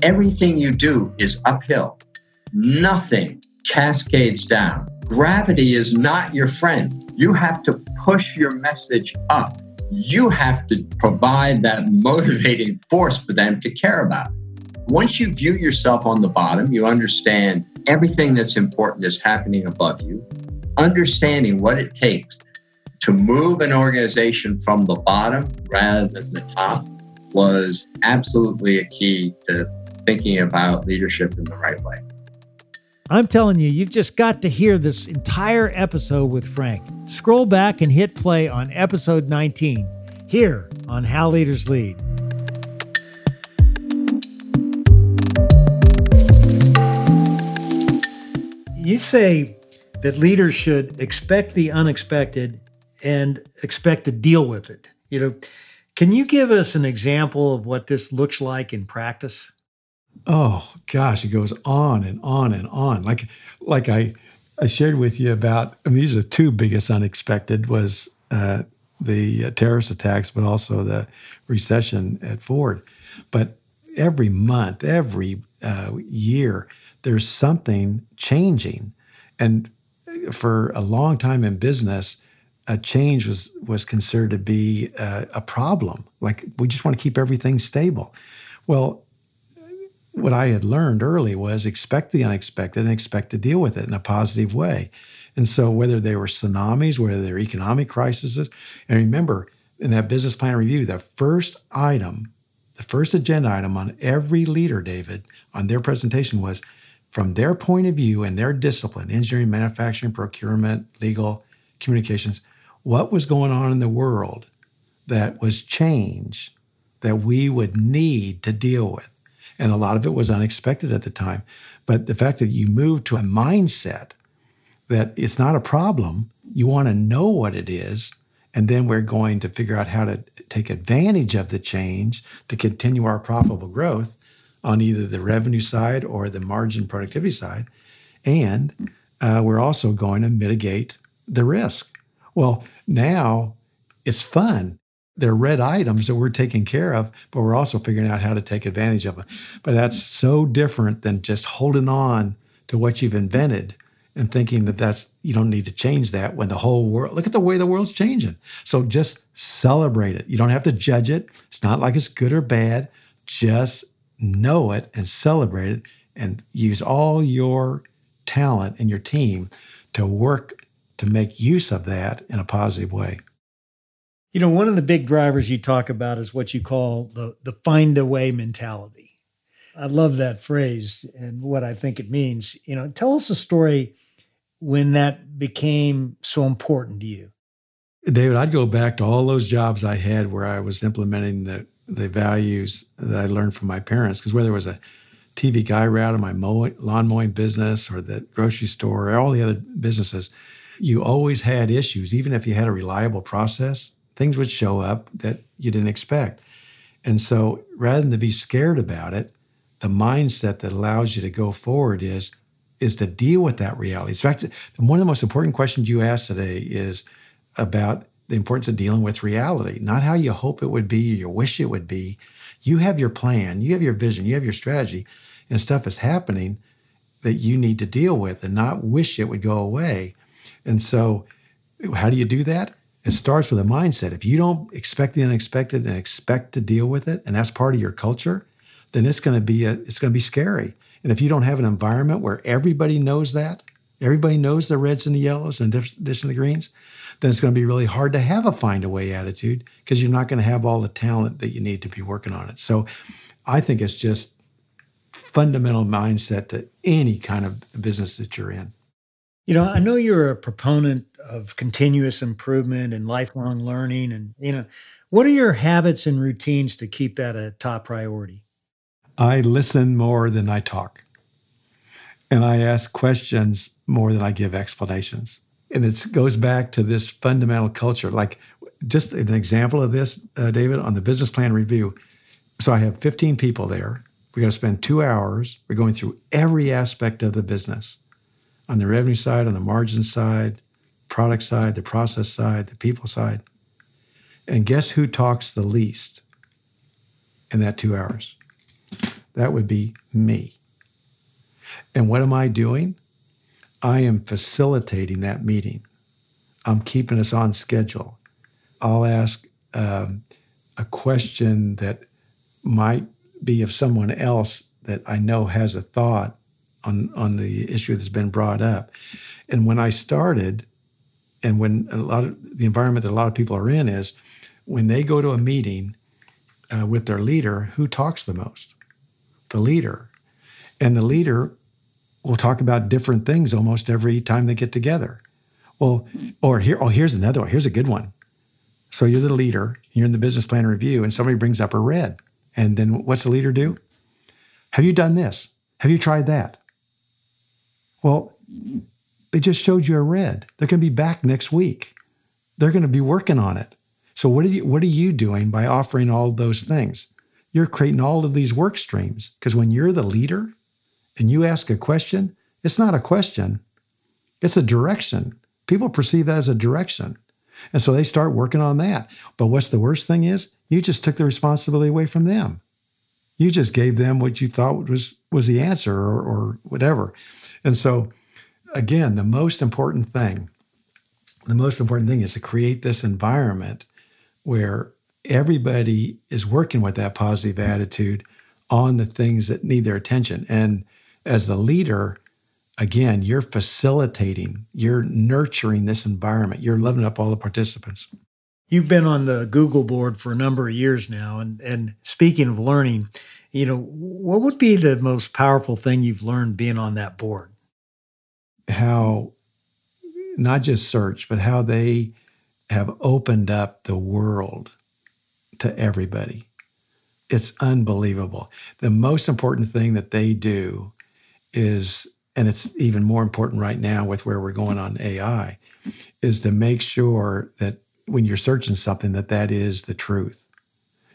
everything you do is uphill. Nothing cascades down. Gravity is not your friend. You have to push your message up. You have to provide that motivating force for them to care about. Once you view yourself on the bottom, you understand everything that's important is happening above you, understanding what it takes to move an organization from the bottom rather than the top was absolutely a key to thinking about leadership in the right way. I'm telling you, you've just got to hear this entire episode with Frank. Scroll back and hit play on episode 19 here on How Leaders Lead. You say that leaders should expect the unexpected and expect to deal with it. You know, can you give us an example of what this looks like in practice? Oh gosh, it goes on and on and on. Like like I I shared with you about. I mean, these are the two biggest unexpected was uh, the uh, terrorist attacks, but also the recession at Ford. But every month, every uh, year, there's something changing, and for a long time in business, a change was was considered to be a, a problem. Like we just want to keep everything stable. Well, what I had learned early was expect the unexpected and expect to deal with it in a positive way. And so, whether they were tsunamis, whether they're economic crises, and remember in that business plan review, the first item, the first agenda item on every leader, David, on their presentation was from their point of view and their discipline engineering, manufacturing, procurement, legal, communications what was going on in the world that was change that we would need to deal with. And a lot of it was unexpected at the time. But the fact that you move to a mindset that it's not a problem, You want to know what it is. And then we're going to figure out how to take advantage of the change to continue our profitable growth on either the revenue side or the margin productivity side. And uh, we're also going to mitigate the risk. Well, now it's fun. They're red items that we're taking care of, but we're also figuring out how to take advantage of them. But that's so different than just holding on to what you've invented and thinking that that's you don't need to change that when the whole world look at the way the world's changing. So just celebrate it. You don't have to judge it. It's not like it's good or bad. Just know it and celebrate it and use all your talent and your team to work to make use of that in a positive way. You know, one of the big drivers you talk about is what you call the the find a way mentality. I love that phrase and what I think it means. You know, tell us a story when that became so important to you. David, I'd go back to all those jobs I had where I was implementing the the values that I learned from my parents. Because whether it was a TV guy route or my mowing, lawn mowing business or the grocery store or all the other businesses, you always had issues. Even if you had a reliable process, things would show up that you didn't expect. And so rather than to be scared about it, the mindset that allows you to go forward is is to deal with that reality. In fact, one of the most important questions you asked today is about the importance of dealing with reality, not how you hope it would be or you wish it would be. You have your plan, you have your vision, you have your strategy, and stuff is happening that you need to deal with and not wish it would go away. And so, how do you do that? It starts with a mindset. If you don't expect the unexpected and expect to deal with it, and that's part of your culture, then it's going to be a, it's going to be scary. And if you don't have an environment where everybody knows that, everybody knows the reds and the yellows in addition to the greens, then it's going to be really hard to have a find a way attitude because you're not going to have all the talent that you need to be working on it. So I think it's just fundamental mindset to any kind of business that you're in. You know, I know you're a proponent of continuous improvement and lifelong learning and you know, what are your habits and routines to keep that a top priority? I listen more than I talk. And I ask questions more than I give explanations. And it goes back to this fundamental culture. Like, just an example of this, uh, David, on the business plan review. So I have 15 people there. We're going to spend two hours. We're going through every aspect of the business on the revenue side, on the margin side, product side, the process side, the people side. And guess who talks the least in that two hours? That would be me. And what am I doing? I am facilitating that meeting. I'm keeping us on schedule. I'll ask um, a question that might be of someone else that I know has a thought on, on the issue that's been brought up. And when I started, and when a lot of the environment that a lot of people are in is when they go to a meeting uh, with their leader, who talks the most? The leader. And the leader will talk about different things almost every time they get together. Well, or here, oh, here's another one. Here's a good one. So you're the leader, you're in the business plan review, and somebody brings up a red. And then what's the leader do? Have you done this? Have you tried that? Well, they just showed you a red. They're going to be back next week. They're going to be working on it. So what are you what are you doing by offering all those things? You're creating all of these work streams because when you're the leader, and you ask a question, it's not a question, it's a direction. People perceive that as a direction. And so they start working on that. But what's the worst thing is you just took the responsibility away from them. You just gave them what you thought was was the answer or, or whatever. And so again, the most important thing, the most important thing is to create this environment where everybody is working with that positive attitude on the things that need their attention. And as a leader, again, you're facilitating, you're nurturing this environment, you're loving up all the participants. You've been on the Google board for a number of years now. And, and speaking of learning, you know, what would be the most powerful thing you've learned being on that board? How not just search, but how they have opened up the world to everybody. It's unbelievable. The most important thing that they do is and it's even more important right now with where we're going on AI, is to make sure that when you're searching something that that is the truth,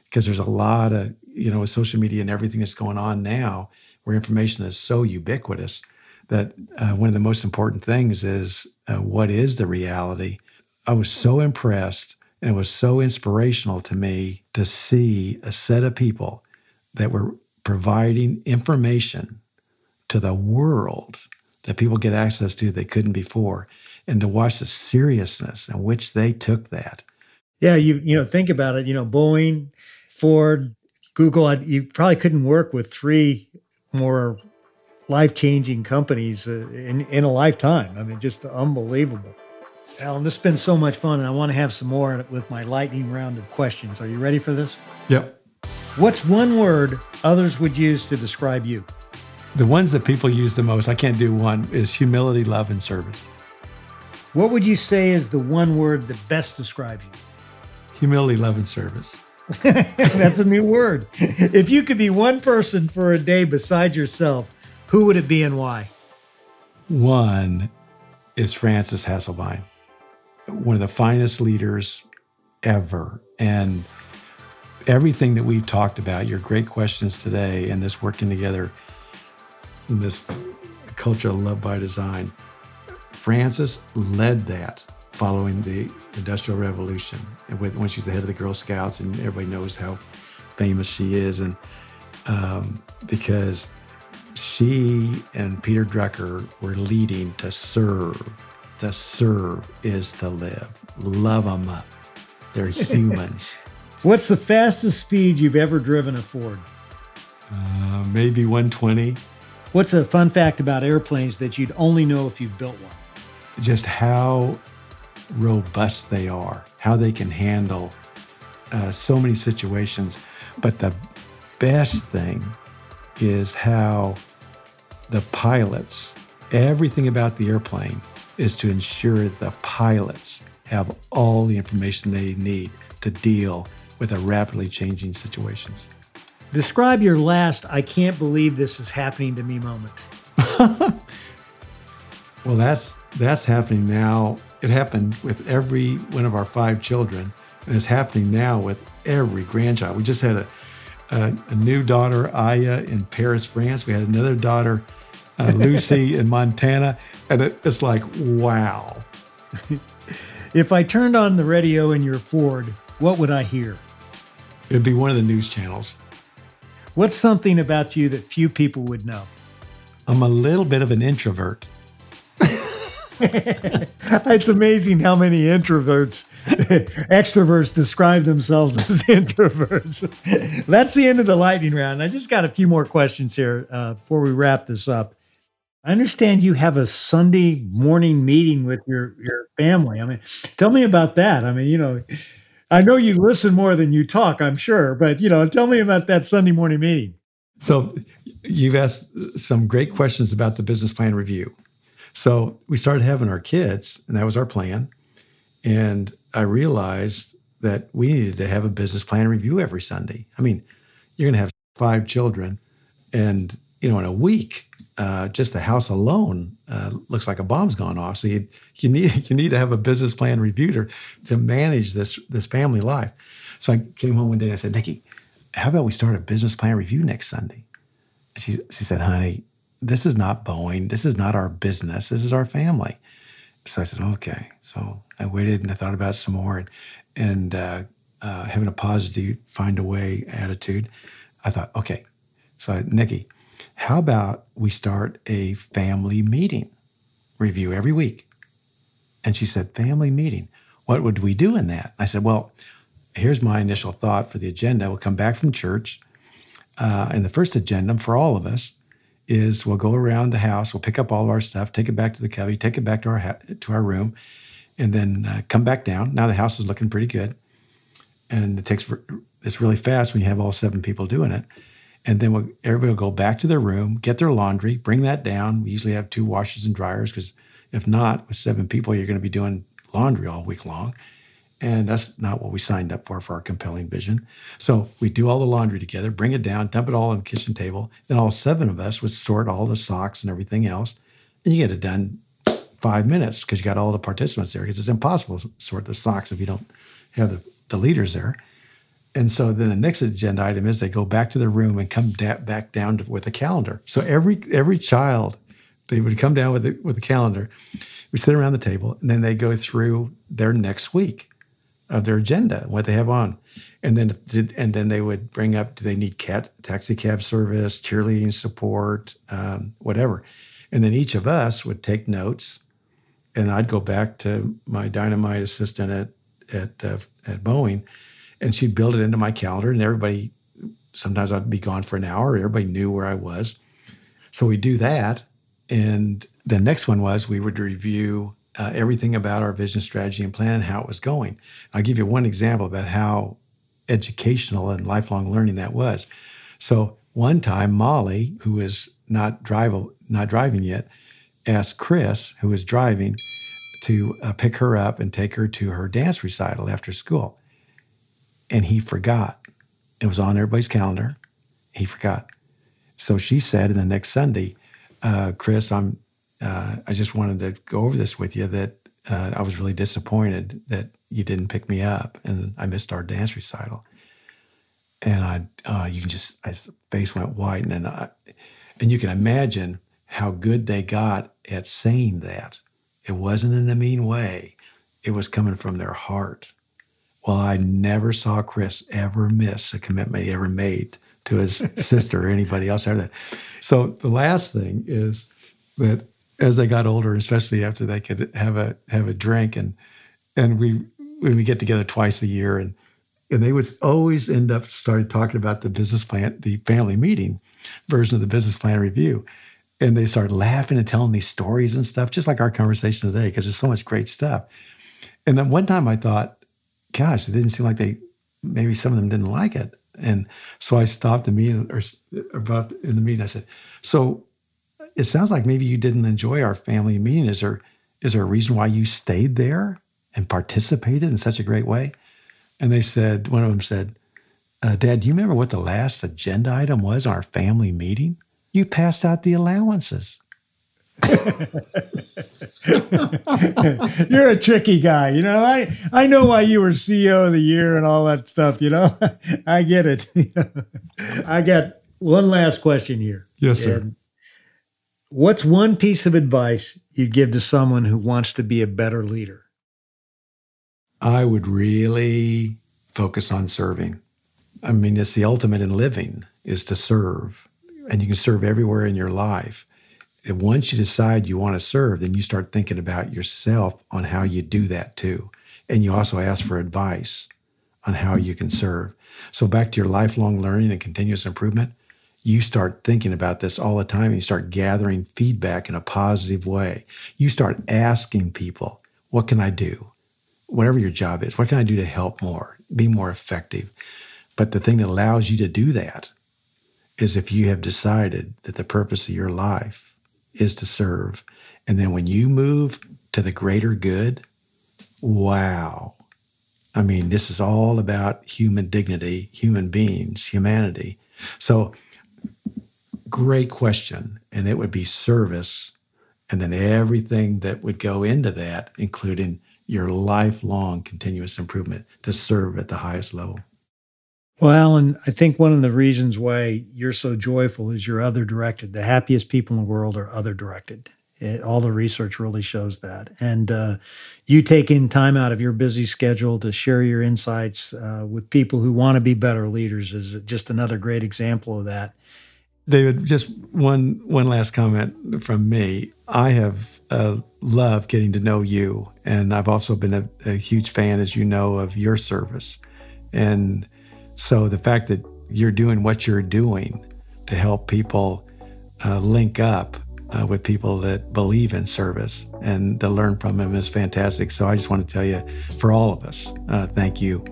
because there's a lot of you know with social media and everything that's going on now, where information is so ubiquitous that uh, one of the most important things is uh, what is the reality. I was so impressed and it was so inspirational to me to see a set of people that were providing information to the world that people get access to they couldn't before and to watch the seriousness in which they took that. Yeah you you know think about it. You know boeing ford google you probably couldn't work with three more life-changing companies uh, in, in a lifetime. I mean just unbelievable. Alan this has been so much fun and i want to have some more with my lightning round of questions. Are you ready for this? Yep. What's one word others would use to describe you? The ones that people use the most, I can't do one, is humility, love, and service. What would you say is the one word that best describes you? Humility, love, and service. That's a new word. If you could be one person for a day besides yourself, who would it be and why? One is Frances Hesselbein, one of the finest leaders ever. And everything that we've talked about, your great questions today, and this working together in this culture of love by design, Frances led that following the Industrial Revolution. And with, when she's the head of the Girl Scouts, and everybody knows how famous she is, and um, because she and Peter Drucker were leading to serve. To serve is to live. Love them up. They're humans. What's the fastest speed you've ever driven a Ford? Uh, maybe 120. What's a fun fact about airplanes that you'd only know if you built one? Just how robust they are, how they can handle uh, so many situations. But the best thing is how the pilots, everything about the airplane is to ensure the pilots have all the information they need to deal with a rapidly changing situations. Describe your last I can't believe this is happening to me moment. well, that's that's happening now. It happened with every one of our five children, and it's happening now with every grandchild. We just had a a, a new daughter, Aya, in Paris, France. We had another daughter, uh, Lucy, in Montana, and it, it's like wow. if I turned on the radio in your Ford, what would I hear? It'd be one of the news channels. What's something about you that few people would know? I'm a little bit of an introvert. it's amazing how many introverts, extroverts describe themselves as introverts. That's the end of the lightning round. I just got a few more questions here uh, before we wrap this up. I understand you have a Sunday morning meeting with your your family. I mean, tell me about that. I mean, you know, I know you listen more than you talk, I'm sure, but you know, tell me about that Sunday morning meeting. So you've asked some great questions about the business plan review. So we started having our kids, and that was our plan. And I realized that we needed to have a business plan review every Sunday. I mean, you're going to have five children, and you know, in a week, uh, just the house alone uh, looks like a bomb's gone off. So you you need you need to have a business plan review to, to manage this this family life. So I came home one day and I said, Nikki, how about we start a business plan review next Sunday? She she said, honey, this is not Boeing. This is not our business. This is our family. So I said, okay. So I waited and I thought about it some more and and uh, uh, having a positive find a way attitude. I thought, okay. So I, Nikki, how about we start a family meeting review every week? And she said, Family meeting. What would we do in that? I said, Well, here's my initial thought for the agenda. We'll come back from church. Uh, and the first agenda for all of us is we'll go around the house, we'll pick up all of our stuff, take it back to the cubby, take it back to our ha- to our room, and then uh, come back down. Now the house is looking pretty good, and it takes it's really fast when you have all seven people doing it. And then we'll, everybody will go back to their room, get their laundry, bring that down. We usually have two washers and dryers because if not, with seven people, you're going to be doing laundry all week long. And that's not what we signed up for for our compelling vision. So we do all the laundry together, bring it down, dump it all on the kitchen table. Then all seven of us would sort all the socks and everything else. and you get it done five minutes because you got all the participants there because it's impossible to sort the socks if you don't have the, the leaders there. And so then the next agenda item is they go back to the room and come da- back down to, with a calendar. So every every child, they would come down with the, with a calendar. We sit around the table and then they go through their next week of their agenda, what they have on, and then and then they would bring up do they need cat taxi cab service, cheerleading support, um, whatever, and then each of us would take notes, and I'd go back to my dynamite assistant at at uh, at Boeing and she'd build it into my calendar and everybody sometimes i'd be gone for an hour everybody knew where i was. So we'd do that and the next one was we would review uh, everything about our vision strategy and plan how it was going. I'll give you one example about how educational and lifelong learning that was. So one time molly who was not drive, not driving yet asked chris who was driving to uh, pick her up and take her to her dance recital after school and he forgot. It was on everybody's calendar. He forgot. So she said, in the next Sunday, uh, Chris, I'm. Uh, I just wanted to go over this with you. That uh, I was really disappointed that you didn't pick me up, and I missed our dance recital. And I, uh, you can just, my face went white, and then I, and you can imagine how good they got at saying that. It wasn't in a mean way. It was coming from their heart. Well, I never saw Chris ever miss a commitment he ever made to his sister or anybody else ever that. So the last thing is that as they got older, especially after they could have a have a drink and and we we get together twice a year and and they would always end up started talking about the business plan, the family meeting version of the business plan review. And they started laughing and telling these stories and stuff, just like our conversation today, because there's so much great stuff. And then one time I thought, gosh, it didn't seem like they, maybe some of them didn't like it. And so I stopped the meeting or about in the meeting. I said, so it sounds like maybe you didn't enjoy our family meeting. Is there, is there a reason why you stayed there and participated in such a great way? And they said, one of them said, uh, Dad, do you remember what the last agenda item was our family meeting? You passed out the allowances. You're a tricky guy, you know. I I know why you were CEO of the year and all that stuff. You know, I get it. I got one last question here. Yes, sir. And what's one piece of advice you'd give to someone who wants to be a better leader? I would really focus on serving. I mean, it's the ultimate in living is to serve, and you can serve everywhere in your life once you decide you want to serve, then you start thinking about yourself on how you do that too. And you also ask for advice on how you can serve. So, back to your lifelong learning and continuous improvement, you start thinking about this all the time and you start gathering feedback in a positive way. You start asking people, What can I do? Whatever your job is, what can I do to help more, be more effective? But the thing that allows you to do that is if you have decided that the purpose of your life is to serve. And then when you move to the greater good, wow. I mean, this is all about human dignity, human beings, humanity. So, great question. And it would be service. And then everything that would go into that, including your lifelong continuous improvement to serve at the highest level. Well, Alan, I think one of the reasons why you're so joyful is you're other directed. The happiest people in the world are other directed. It, all the research really shows that. And uh, you taking time out of your busy schedule to share your insights uh, with people who want to be better leaders is just another great example of that. David, just one one last comment from me. I have uh, loved getting to know you, and I've also been a, a huge fan, as you know, of your service. And so the fact that you're doing what you're doing to help people uh, link up uh, with people that believe in service and to learn from them is fantastic. So I just want to tell you, for all of us, uh, thank you.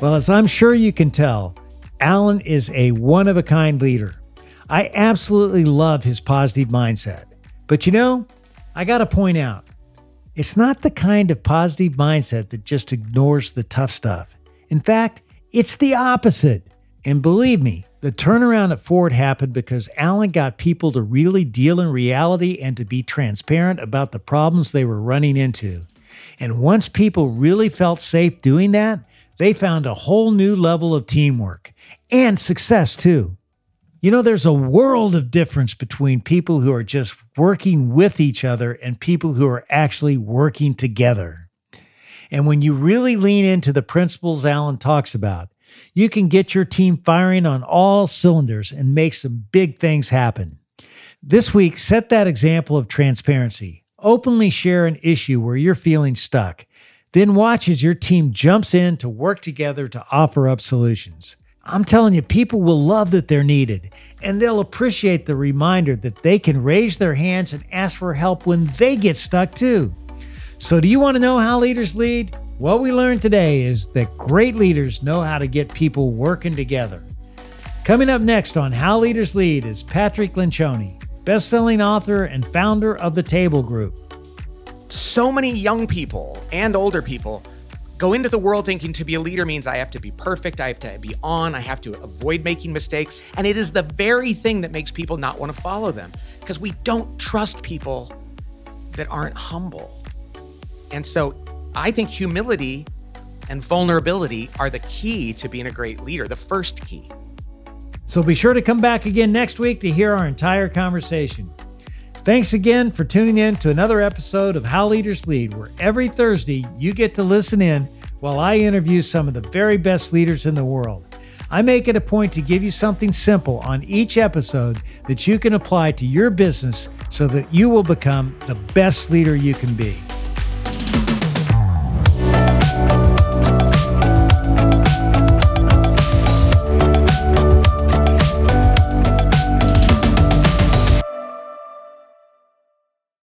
Well, as I'm sure you can tell, Alan is a one of a kind leader. I absolutely love his positive mindset. But you know, I got to point out, It's not the kind of positive mindset that just ignores the tough stuff. In fact, it's the opposite. And believe me, the turnaround at Ford happened because Alan got people to really deal in reality and to be transparent about the problems they were running into. And once people really felt safe doing that, they found a whole new level of teamwork and success too. You know, there's a world of difference between people who are just working with each other and people who are actually working together. And when you really lean into the principles Alan talks about, you can get your team firing on all cylinders and make some big things happen. This week, set that example of transparency. Openly share an issue where you're feeling stuck. Then watch as your team jumps in to work together to offer up solutions. I'm telling you, people will love that they're needed, and they'll appreciate the reminder that they can raise their hands and ask for help when they get stuck too. So, do you want to know how leaders lead? What we learned today is that great leaders know how to get people working together. Coming up next on How Leaders Lead is Patrick Lencioni, best-selling author and founder of the Table Group. So many young people and older people go into the world thinking to be a leader means I have to be perfect, I have to be on, I have to avoid making mistakes. And it is the very thing that makes people not want to follow them because we don't trust people that aren't humble. And so I think humility and vulnerability are the key to being a great leader, the first key. So be sure to come back again next week to hear our entire conversation. Thanks again for tuning in to another episode of How Leaders Lead, where every Thursday you get to listen in while I interview some of the very best leaders in the world. I make it a point to give you something simple on each episode that you can apply to your business so that you will become the best leader you can be.